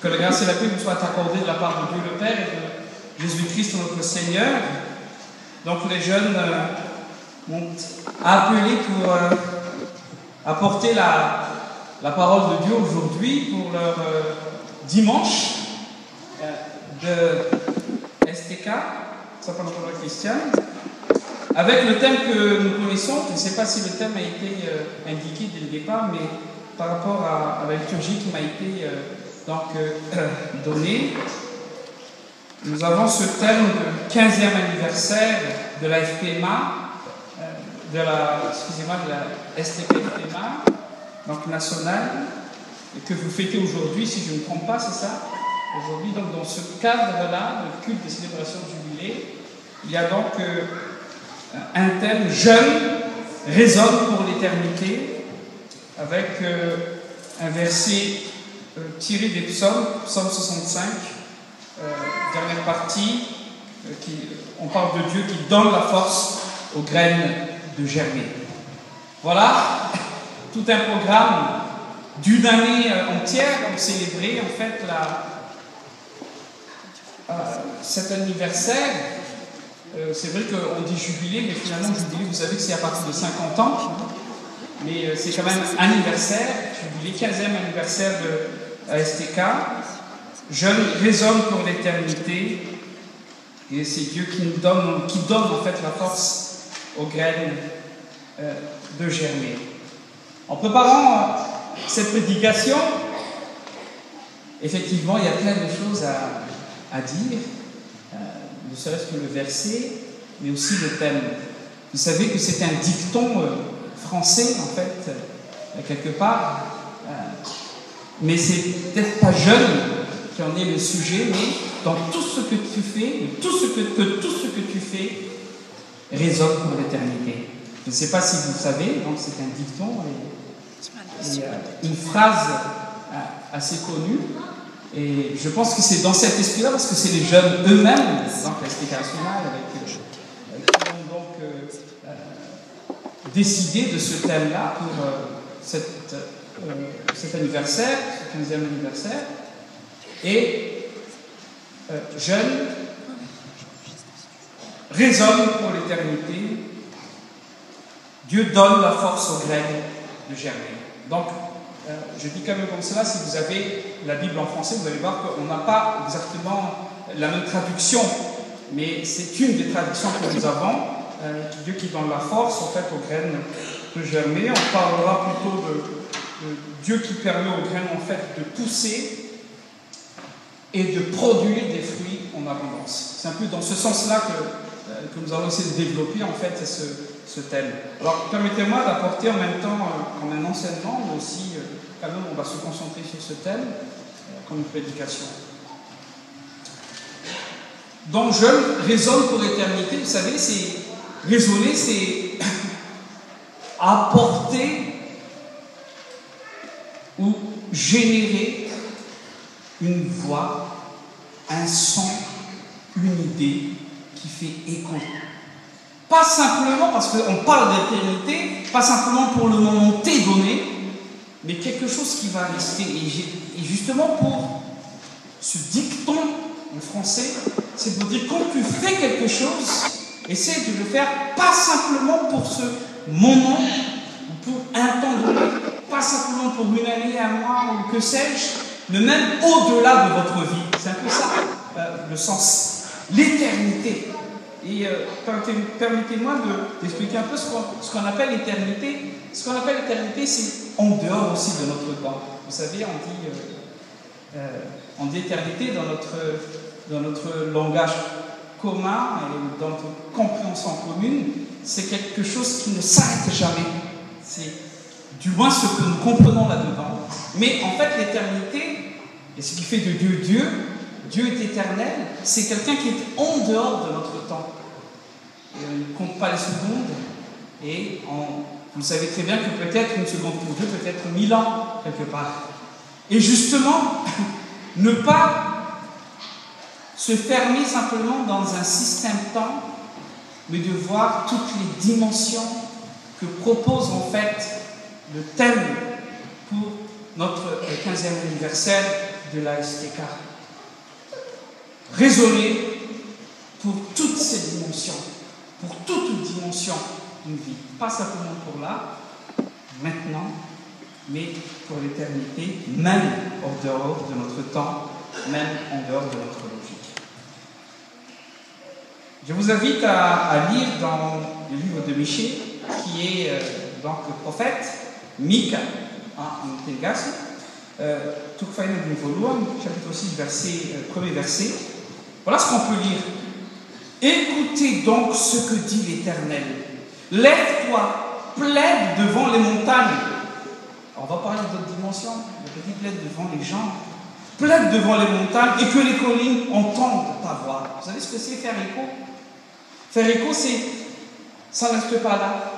Que la grâce et la paix vous soient accordées de la part de Dieu le Père et de Jésus-Christ notre Seigneur. Donc les jeunes euh, m'ont appelé pour euh, apporter la, parole de Dieu aujourd'hui pour leur euh, dimanche de STK, Sapana Christian, avec le thème que nous connaissons. Je ne sais pas si le thème a été indiqué dès le départ, mais par rapport à la liturgie qui m'a été donc euh, donné. Nous avons ce thème du 15e anniversaire de la FPMA, euh, de la, excusez-moi, de la STPFPMA, donc nationale, que vous fêtez aujourd'hui, si je ne me trompe pas, c'est ça? Aujourd'hui, donc dans ce cadre-là, le culte des célébrations de jubilé, il y a donc euh, un thème jeune, résonne pour l'éternité, avec un verset tiré des psaumes, psaume 65, euh, dernière partie, euh, qui, on parle de Dieu qui donne la force aux graines de germer. Voilà tout un programme d'une année entière pour célébrer en fait la, cet anniversaire. c'est vrai qu'on dit jubilé, mais finalement, jubilé, vous savez que c'est à partir de 50 ans. Mais c'est quand même anniversaire, jubilé, 15e anniversaire de, à STK. Jeune résonne pour l'éternité. Et c'est Dieu qui nous donne en fait la force aux graines euh, de germer. En préparant euh, cette prédication, effectivement, il y a plein de choses à, dire, euh, ne serait-ce que le verset, mais aussi le thème. Vous savez que c'est un dicton français, en fait, quelque part mais c'est peut-être pas jeune qui en est le sujet, mais dans tout ce que tu fais, tout ce que, que tout ce que tu fais résonne pour l'éternité. Je ne sais pas si vous savez, donc c'est un dicton, et, euh, une phrase euh, assez connue, et je pense que c'est dans cet esprit-là, parce que c'est les jeunes eux-mêmes, donc l'explication avec, euh, qui ont donc euh, décidé de ce thème-là pour cette euh, cet anniversaire, ce 15e anniversaire, et euh, jeune, résonne pour l'éternité. Dieu donne la force aux graines de germer. Donc, euh, je dis quand même comme cela, si vous avez la Bible en français, vous allez voir qu'on n'a pas exactement la même traduction, mais c'est une des traductions que nous avons. Dieu qui donne la force en fait aux graines de germer. On parlera plutôt de Dieu qui permet aux graines en fait de pousser et de produire des fruits en abondance. C'est un peu dans ce sens-là que, euh, nous allons essayer de développer en fait ce, thème. Alors permettez-moi d'apporter en même temps euh, un enseignement, mais aussi euh, quand même on va se concentrer sur ce thème comme une prédication. Donc je résonne pour l'éternité, vous savez, c'est raisonner, c'est apporter ou générer une voix, un son, une idée qui fait écho. Pas simplement parce qu'on parle d'éternité, pas simplement pour le moment T donné, mais quelque chose qui va rester. Et, justement pour ce dicton en français, c'est pour dire quand tu fais quelque chose, essaie de le faire pas simplement pour ce moment ou pour un temps donné, pas simplement pour une année, un mois ou que sais-je, mais même au-delà de votre vie. C'est un peu ça euh, le sens. L'éternité. Et euh, permettez-moi d'expliquer un peu ce qu'on appelle l'éternité. Ce qu'on appelle l'éternité, c'est en dehors aussi de notre temps. Vous savez, on dit, euh, on dit éternité dans notre, dans notre langage commun et dans notre compréhension commune. C'est quelque chose qui ne s'arrête jamais. C'est du moins ce que nous comprenons là-dedans. Mais en fait, l'éternité, et ce qui fait de Dieu Dieu, Dieu est éternel, c'est quelqu'un qui est en dehors de notre temps. Et on ne compte pas les secondes, et vous savez très bien que peut-être une seconde pour Dieu peut être mille ans, quelque part. Et justement, ne pas se fermer simplement dans un système temps, mais de voir toutes les dimensions que propose en fait le thème pour notre 15e anniversaire de la STK. Raisonner pour toutes ces dimensions, pour toute dimension d'une vie. Pas simplement pour là, maintenant, mais pour l'éternité, même en dehors de notre temps, même en dehors de notre logique. Je vous invite à, lire dans le livre de Michée, qui est euh, donc le prophète, Mika, en Tegas, euh, chapitre 6, verset, euh, premier verset. Voilà ce qu'on peut lire. Écoutez donc ce que dit l'Éternel. Lève-toi, plaide devant les montagnes. on va parler d'autres dimensions. Le petit plaide devant les gens. Plaide devant les montagnes et que les collines entendent ta voix. Vous savez ce que c'est faire écho? Faire écho, c'est. Ça ne reste pas là.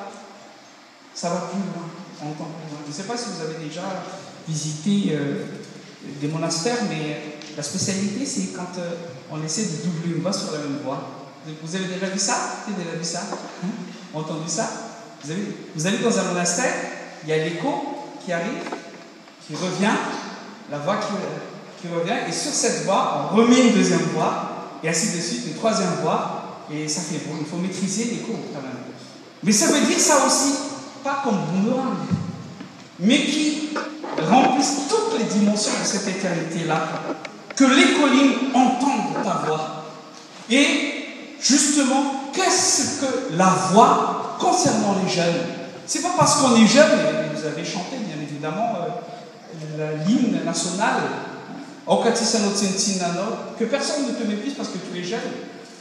Ça va plus loin. Je ne sais pas si vous avez déjà visité euh, des monastères, mais la spécialité, c'est quand euh, on essaie de doubler une voix sur la même voix. Vous avez déjà vu ça? Vous avez déjà vu ça? Hein? Entendu ça? Vous, avez, vous allez dans un monastère, il y a l'écho qui arrive, qui revient, la voix qui, qui, revient, et sur cette voix, on remet une deuxième voix, et ainsi de suite, une troisième voix, et ça fait bon. Il faut maîtriser l'écho quand même. Mais ça veut dire ça aussi, pas comme boomerang, mais qui remplissent toutes les dimensions de cette éternité-là. Que les collines entendent ta voix. Et justement, qu'est-ce que la voix concernant les jeunes? C'est pas parce qu'on est jeune, vous avez chanté bien évidemment euh, l'hymne national, que personne ne te méprise parce que tu es jeune.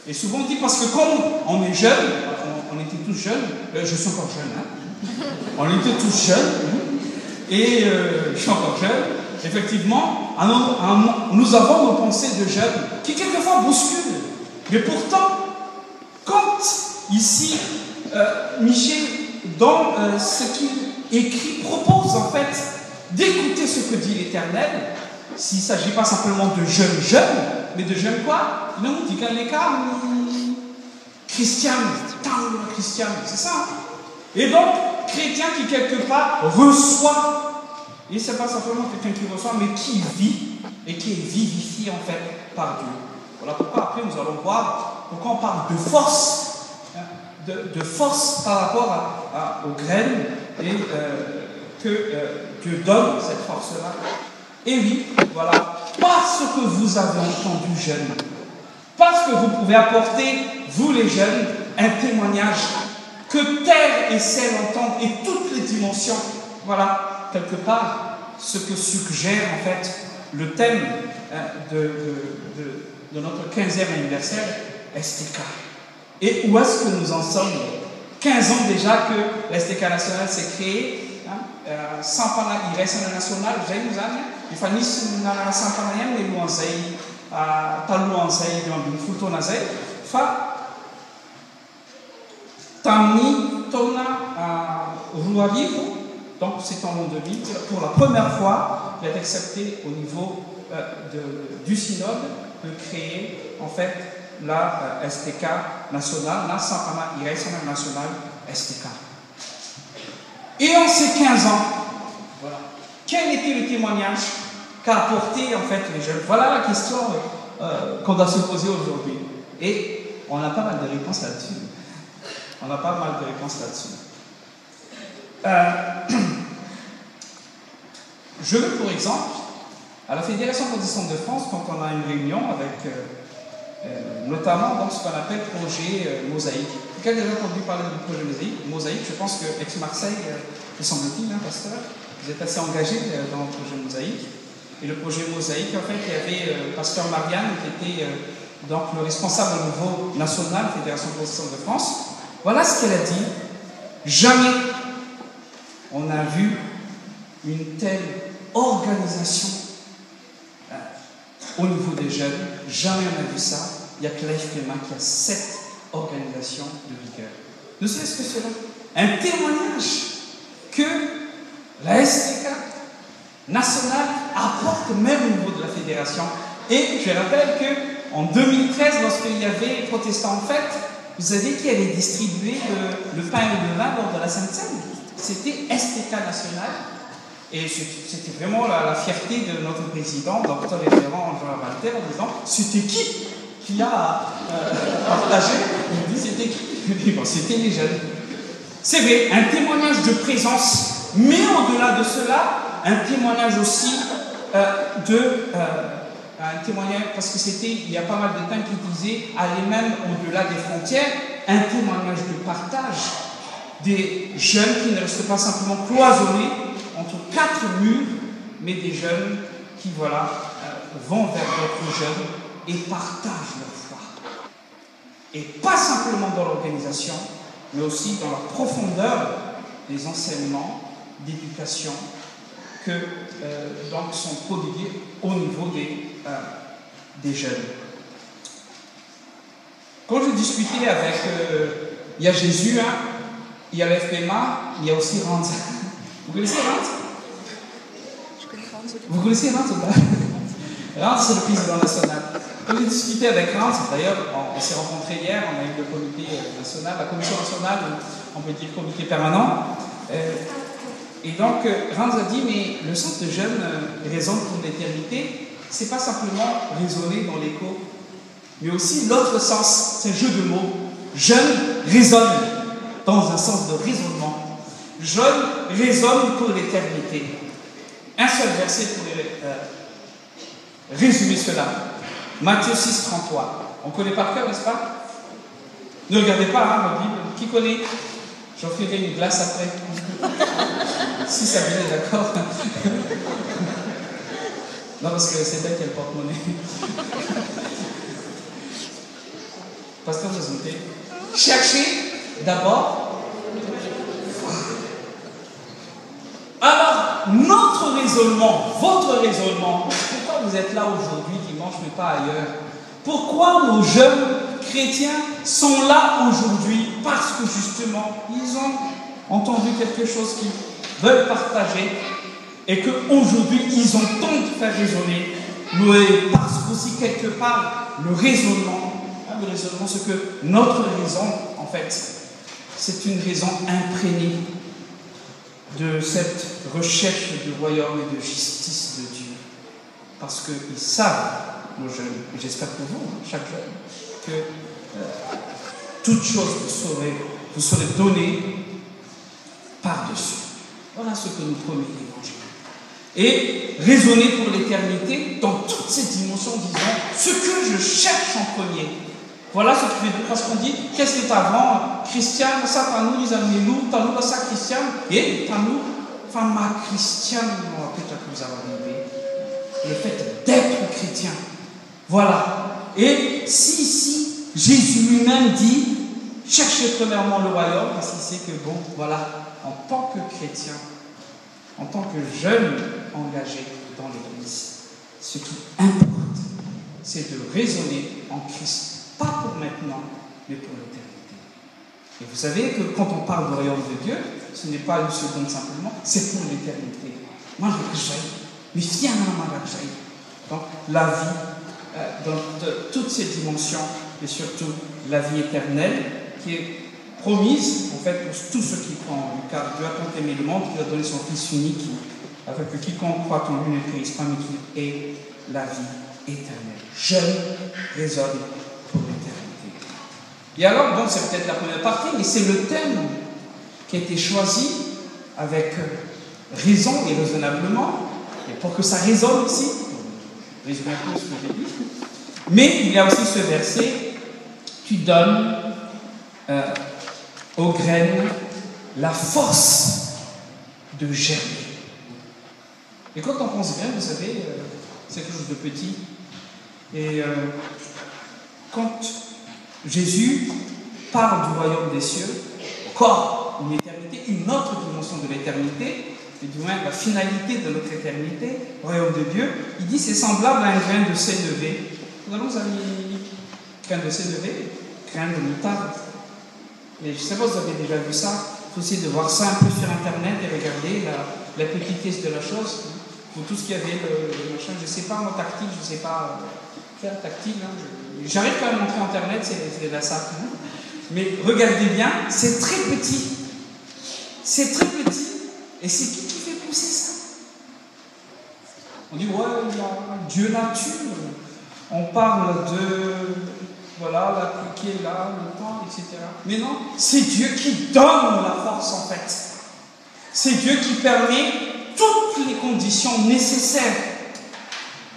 Et souvent on dit parce que comme on est jeune, on, était tous jeunes, euh, je suis encore jeune, hein, on était tous jeunes, et euh, je suis encore jeune, effectivement, nous avons nos pensées de jeunes qui quelquefois bousculent. Mais pourtant, quand ici, euh, Michel, dans euh, ce qu'il écrit, propose en fait d'écouter ce que dit l'Éternel, s'il ne s'agit pas simplement de jeunes jeunes, mais de jeunes quoi? Non, dit qu'en les cas, chrétien, chrétien, c'est ça. Et donc, chrétien qui quelque part reçoit, et ce n'est pas simplement quelqu'un qui reçoit, mais qui vit et qui est vivifié en fait par Dieu. Voilà pourquoi après nous allons voir pourquoi on parle de force, hein, de, force par rapport aux graines et euh, que euh, Dieu donne cette force-là. Et oui, voilà, parce que vous avez entendu jeune, parce que vous pouvez apporter, vous les jeunes, un témoignage que terre et ciel entendent et toutes les dimensions. Voilà, quelque part, ce que suggère en fait le thème hein, de, de, notre 15e anniversaire, STK. Et où est-ce que nous en sommes? 15 ans déjà que l'STK national s'est créé. Hein, euh, il reste un national, j'ai nous hein. il parler, mais nous en zay, talu en zay, dans une photo en zay, fa À Vivo, donc c'est en l'an 2000, pour la première fois, il accepté au niveau euh, du synode de créer en fait la euh, STK nationale, la Sampana nationale STK. Et en ces 15 ans, quel était le témoignage qu'a apporté en fait les jeunes? Voilà la question euh, qu'on doit se poser aujourd'hui. Et on a pas mal de réponses là-dessus. On a pas mal de réponses là-dessus. Euh, je veux pour exemple, à la Fédération protestante de France, quand on a une réunion avec euh, euh, notamment dans ce qu'on appelle projet Mosaïque. Quelqu'un a déjà entendu parler du projet Mosaïque Mosaïque, je pense que ex-Marseille, me semble-t-il, hein, pasteur, vous êtes assez engagé dans le projet Mosaïque. Et le projet Mosaïque, en fait, il y avait pasteur Marianne qui était donc le responsable au niveau national, Fédération protestante de France. Voilà ce qu'elle a dit. Jamais on a vu une telle organisation euh, au niveau des jeunes. Jamais on a vu ça. Il n'y a que l'AFPMA qui a cette organisation de vigueur. Ne serait-ce que cela. Un témoignage que la STK nationale apporte même au niveau de la fédération. Et je rappelle qu'en 2013, lorsqu'il y avait protestants en fête, vous savez qui avait distribué le, pain et le vin lors de la Sainte Seine C'était STK National. Et c'était vraiment la, fierté de notre président, docteur révérend Jean Walter, en disant C'était qui qui a euh, partagé? Il dit C'était qui? Dit C'était les jeunes. C'est vrai, un témoignage de présence, mais au-delà de cela, un témoignage aussi euh, de. Euh, un témoignage, parce que c'était, il y a pas mal de temps qui disaient, aller même au-delà des frontières, un témoignage de partage des jeunes qui ne restent pas simplement cloisonnés entre quatre murs, mais des jeunes qui, voilà, euh, vont vers d'autres jeunes et partagent leur foi. Et pas simplement dans l'organisation, mais aussi dans la profondeur des enseignements d'éducation que euh, donc sont prodigués au niveau des, euh, des jeunes. Quand je discutais avec, il y a Jésus, hein, il y a l'FPMA, il y a aussi Rand. Vous connaissez Rand Je connais. Vous connaissez Rand ou pas? Rand, c'est le président national. Quand j'ai discuté avec Rand, d'ailleurs, on, s'est rencontrés hier, on a eu le comité euh, national, la commission nationale, on peut dire comité permanent. Euh, et donc, euh, Rand a dit, mais le centre de jeunes raisonne pour l'éternité, c'est pas simplement raisonner dans l'écho, mais aussi l'autre sens, c'est un jeu de mots. Jeune raisonne dans un sens de raisonnement. Jeune raisonne pour l'éternité. Un seul verset pour euh, résumer cela. Matthieu 6, 33. On connaît par cœur, n'est-ce pas? Ne regardez pas hein, la Bible. Qui connaît? J'en ferai une glace après. si ça vient, d'accord Non, parce que c'est elle qui a le porte-monnaie. Pasteur Jésus, cherchez. D'abord. Alors, notre raisonnement, votre raisonnement, pourquoi vous êtes là aujourd'hui, dimanche, mais pas ailleurs? Pourquoi nos jeunes chrétiens sont là aujourd'hui? Parce que justement, ils ont entendu quelque chose qu'ils veulent partager et qu'aujourd'hui, ils entendent faire raisonner. Mais parce qu'aussi, quelque part, le raisonnement, hein, le raisonnement, c'est que notre raison, en fait, c'est une raison imprégnée de cette recherche du royaume et de justice de Dieu. Parce qu'ils savent, nos jeunes, et j'espère pour vous, hein, chaque jeune, que euh, toute chose vous serez, vous donnée par-dessus. Voilà ce que nous promet l'Évangile. Et raisonner pour l'éternité dans toutes ces dimensions, disons, ce que je cherche en premier, voilà ce que veut parce qu'on dit, qu'est-ce que tu avant Christian, ça par nous, ils mis nous, par nous, ça Christian, et par nous, femme Christian, peut-être que vous avez le fait d'être chrétien. Voilà. Et si ici, Jésus lui-même dit, cherchez premièrement le royaume, parce qu'il sait que, bon, voilà, en tant que chrétien, en tant que jeune engagé dans l'Église, ce qui importe, c'est de raisonner en Christ pas pour maintenant, mais pour l'éternité. Et vous savez que quand on parle du royaume de Dieu, ce n'est pas une seconde simplement, c'est pour l'éternité. Mais Donc la vie euh, dans toutes ses dimensions et surtout la vie éternelle qui est promise en fait pour tous ceux qui croient. Car Dieu a tant aimé le monde qu'il a donné son Fils unique afin que quiconque croit en lui ne périsse pas mais qu'il la vie éternelle. Jeune raisonne et alors, bon, c'est peut-être la première partie, mais c'est le thème qui a été choisi avec raison et raisonnablement, et pour que ça résonne aussi, résume un peu ce que j'ai dit. Mais il y a aussi ce verset, tu donnes euh, aux graines la force de germer. Et quand on pense bien, vous savez, euh, c'est quelque chose de petit. Et euh, quand Jésus parle du royaume des cieux, encore une éternité, une autre dimension de l'éternité, et du moins la finalité de notre éternité, royaume de Dieu. Il dit c'est semblable à un grain de s'élever. Nous allons amis, grain de s'élever, grain de moutarde. Mais je ne sais pas si vous avez déjà vu ça. Il faut essayer de voir ça un peu sur Internet et regarder la, la petitesse de la chose. Tout ce qui avait le, machin, je ne sais pas, moi, tactile, je ne sais pas euh, faire tactile. Hein, J'arrive quand même à montrer Internet, c'est la ça. Mais regardez bien, c'est très petit. C'est très petit. Et c'est qui qui fait pousser ça? On dit, ouais, il y a Dieu nature. On parle de, voilà, la qui est là, le temps, etc. Mais non, c'est Dieu qui donne la force en fait. C'est Dieu qui permet conditions nécessaires.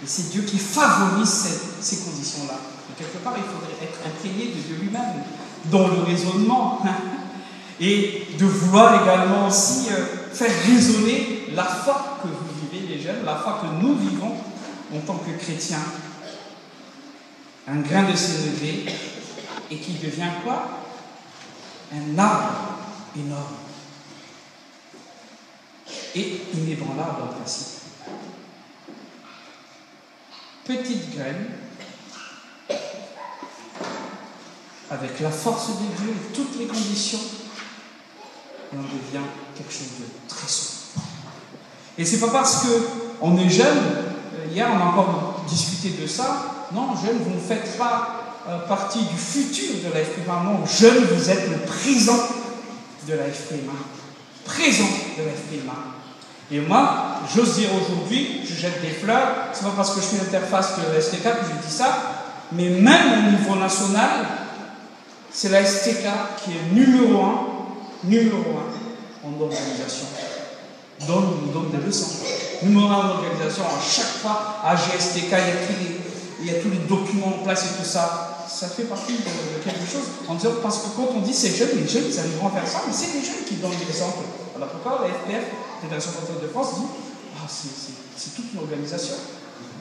Et c'est Dieu qui favorise ces, conditions-là. Quelque part, il faudrait être imprégné de Dieu lui-même, dans le raisonnement. Et de vouloir également aussi euh, faire résonner la foi que vous vivez, les jeunes, la foi que nous vivons en tant que chrétiens. Un grain de s'élever et qui devient quoi? Un arbre énorme. Et inébranlable en principe. Petite graine, avec la force de Dieu et toutes les conditions on devient quelque chose de très sombre. Et c'est pas parce qu'on est jeune, euh, hier on a encore discuté de ça, non, jeune, vous ne faites pas euh, partie du futur de la FPMA, non, jeune, vous êtes le présent de la FPMA. Présent de la FPMA. Et moi, j'ose dire aujourd'hui, je jette des fleurs, c'est pas parce que je suis l'interface de la STK que je dis ça, mais même au niveau national, c'est la STK qui est numéro un numéro un en organisation. Donc, nous donne des leçons. Numéro un en organisation, à chaque fois, à GSTK, il y, a tous les, documents en place et tout ça. Ça fait partie de, quelque chose. Parce que quand on dit ces jeunes, les jeunes, ils arriveront à faire ça, mais c'est les jeunes qui donnent l'exemple. Alors pourquoi la FPF, Fédération de France, dit ah, c'est toute une organisation.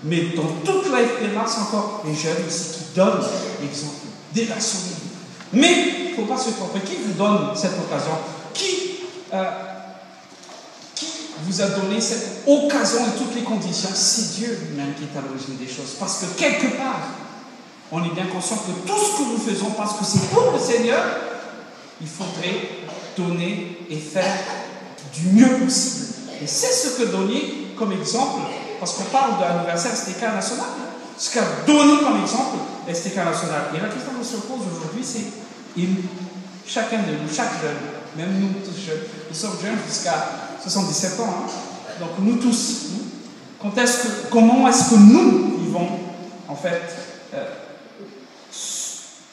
Mais dans toute la FPMA, c'est encore les jeunes aussi qui donnent l'exemple des nations mais il ne faut pas se tromper. Qui vous donne cette occasion? Qui, euh, qui vous a donné cette occasion et toutes les conditions? C'est Dieu lui-même qui est à l'origine des choses. Parce que quelque part, on est bien conscient que tout ce que nous faisons, parce que c'est pour le Seigneur, il faudrait donner et faire du mieux possible. Et c'est ce que donner comme exemple, parce qu'on parle de l'anniversaire STK national, ce qu'a donné comme exemple STK national. Et la question que se pose aujourd'hui, c'est chacun de nous, chaque jeune, même nous tous jeunes, nous sommes jeunes jusqu'à 77 ans, hein. donc nous tous, que, comment est-ce que nous vivons, en fait, euh,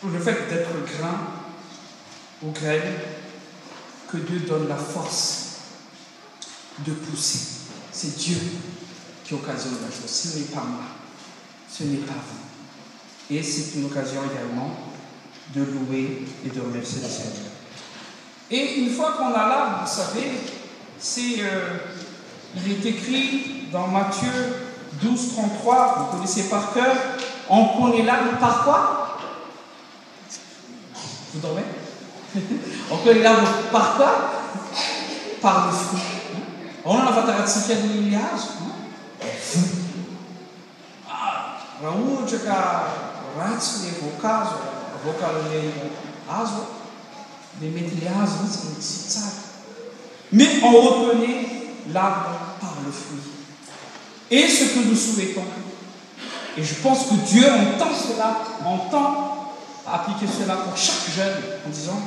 le fait d'être grain ou graine, que Dieu donne la force de pousser. C'est Dieu qui occasionne la chose, ce n'est pas moi, ce n'est pas vous. Et c'est une occasion également de louer et de remercier le Seigneur. Et une fois qu'on a là, vous savez, c'est, euh, il est écrit dans Matthieu 12, 33, vous connaissez par cœur, on connaît l'arbre par quoi? Vous dormez? On connaît l'arbre par quoi? Par le fruit. On a fatto ragazzi di liaso. Ah, Raúl, ragazzi, caso, mais on reconnaît l'arbre par le fruit. Et ce que nous souhaitons, et je pense que Dieu entend cela, entend appliquer cela pour chaque jeune en disant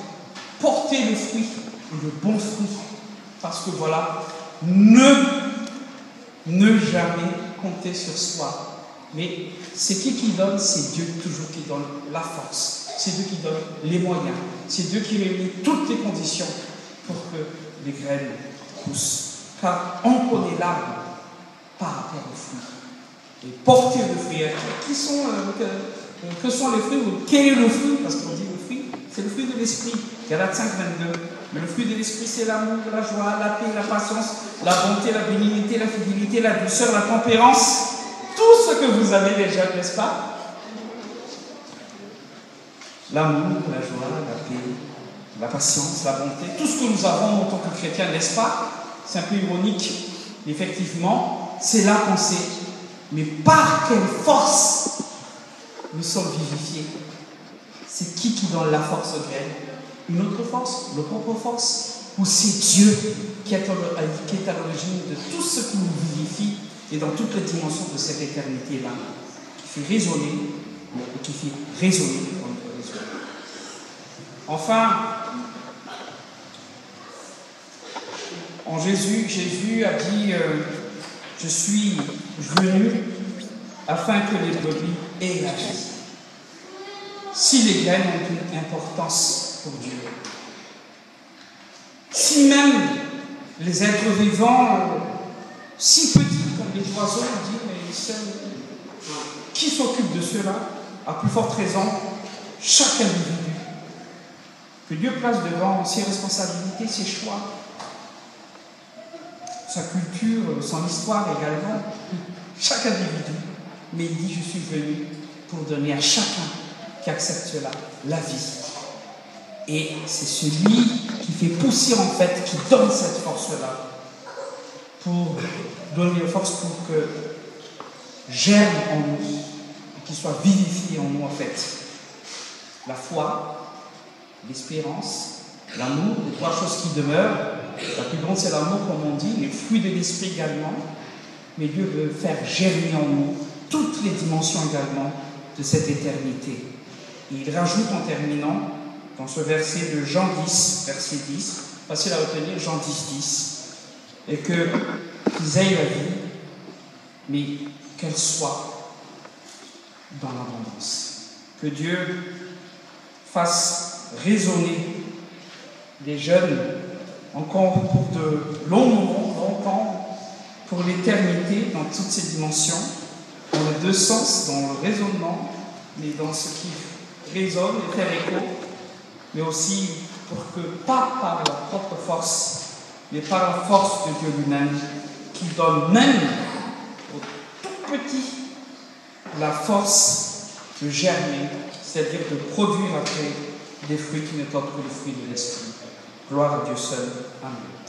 portez le fruit, le bon fruit. Parce que voilà, ne, ne jamais compter sur soi. Mais c'est qui qui donne C'est Dieu toujours qui donne la force c'est Dieu qui donne les moyens, c'est Dieu qui réunit toutes les conditions pour que les graines poussent. Car on connaît l'arbre par rapport au fruit. Et porter le fruit, qui sont, euh, que, sont les fruits Quel est le fruit? Parce qu'on dit le fruit, c'est le fruit de l'esprit. Galates 5, 22. Mais le fruit de l'esprit, c'est l'amour, la joie, la paix, la patience, la bonté, la bénignité, la fidélité, la douceur, la tempérance. Tout ce que vous avez déjà, n'est-ce pas? L'amour, la joie, la paix, la patience, la bonté, tout ce que nous avons en tant que chrétiens, n'est-ce pas? C'est un peu ironique, effectivement, c'est là qu'on sait. Mais par quelle force nous sommes vivifiés? C'est qui qui donne la force au Une autre force Notre propre force Ou c'est Dieu qui est à l'origine de tout ce qui nous vivifie et dans toutes les dimensions de cette éternité-là, qui fait résonner, qui fait résonner Enfin, en Jésus, Jésus a dit, euh, Je suis venu afin que les brebis aient la vie. Si les graines ont une importance pour Dieu, si même les êtres vivants, euh, si petits comme les oiseaux, on dit, mais qui s'occupe de cela À plus forte raison, chaque individu. Que Dieu place devant ses responsabilités, ses choix, sa culture, son histoire également, chaque individu. Mais il dit, je suis venu pour donner à chacun qui accepte cela la vie. Et c'est celui qui fait pousser en fait, qui donne cette force-là, pour donner la force pour que germe en nous, qu'il soit vivifié en nous en fait. La foi, l'espérance, l'amour, les trois choses qui demeurent. La plus grande, c'est l'amour, comme on dit, les fruits de l'esprit également. Mais Dieu veut faire germer en nous toutes les dimensions également de cette éternité. Et il rajoute en terminant, dans ce verset de Jean 10, verset 10, facile à retenir, Jean 10, 10, et que qu'ils aient la vie, mais qu'elle soit dans l'abondance. Que Dieu fasse résonner les jeunes encore pour de longs moments, longtemps, pour l'éternité, dans toutes ses dimensions, dans les deux sens, dans le raisonnement, mais dans ce qui résonne et fait écho, mais aussi pour que, pas par leur propre force, mais par la force de Dieu lui-même, qui donne même aux tout petits la force de germer, c'est-à-dire de produire après des fruits qui ne sont que les fruits de l'esprit. Gloire à Dieu seul. Amen.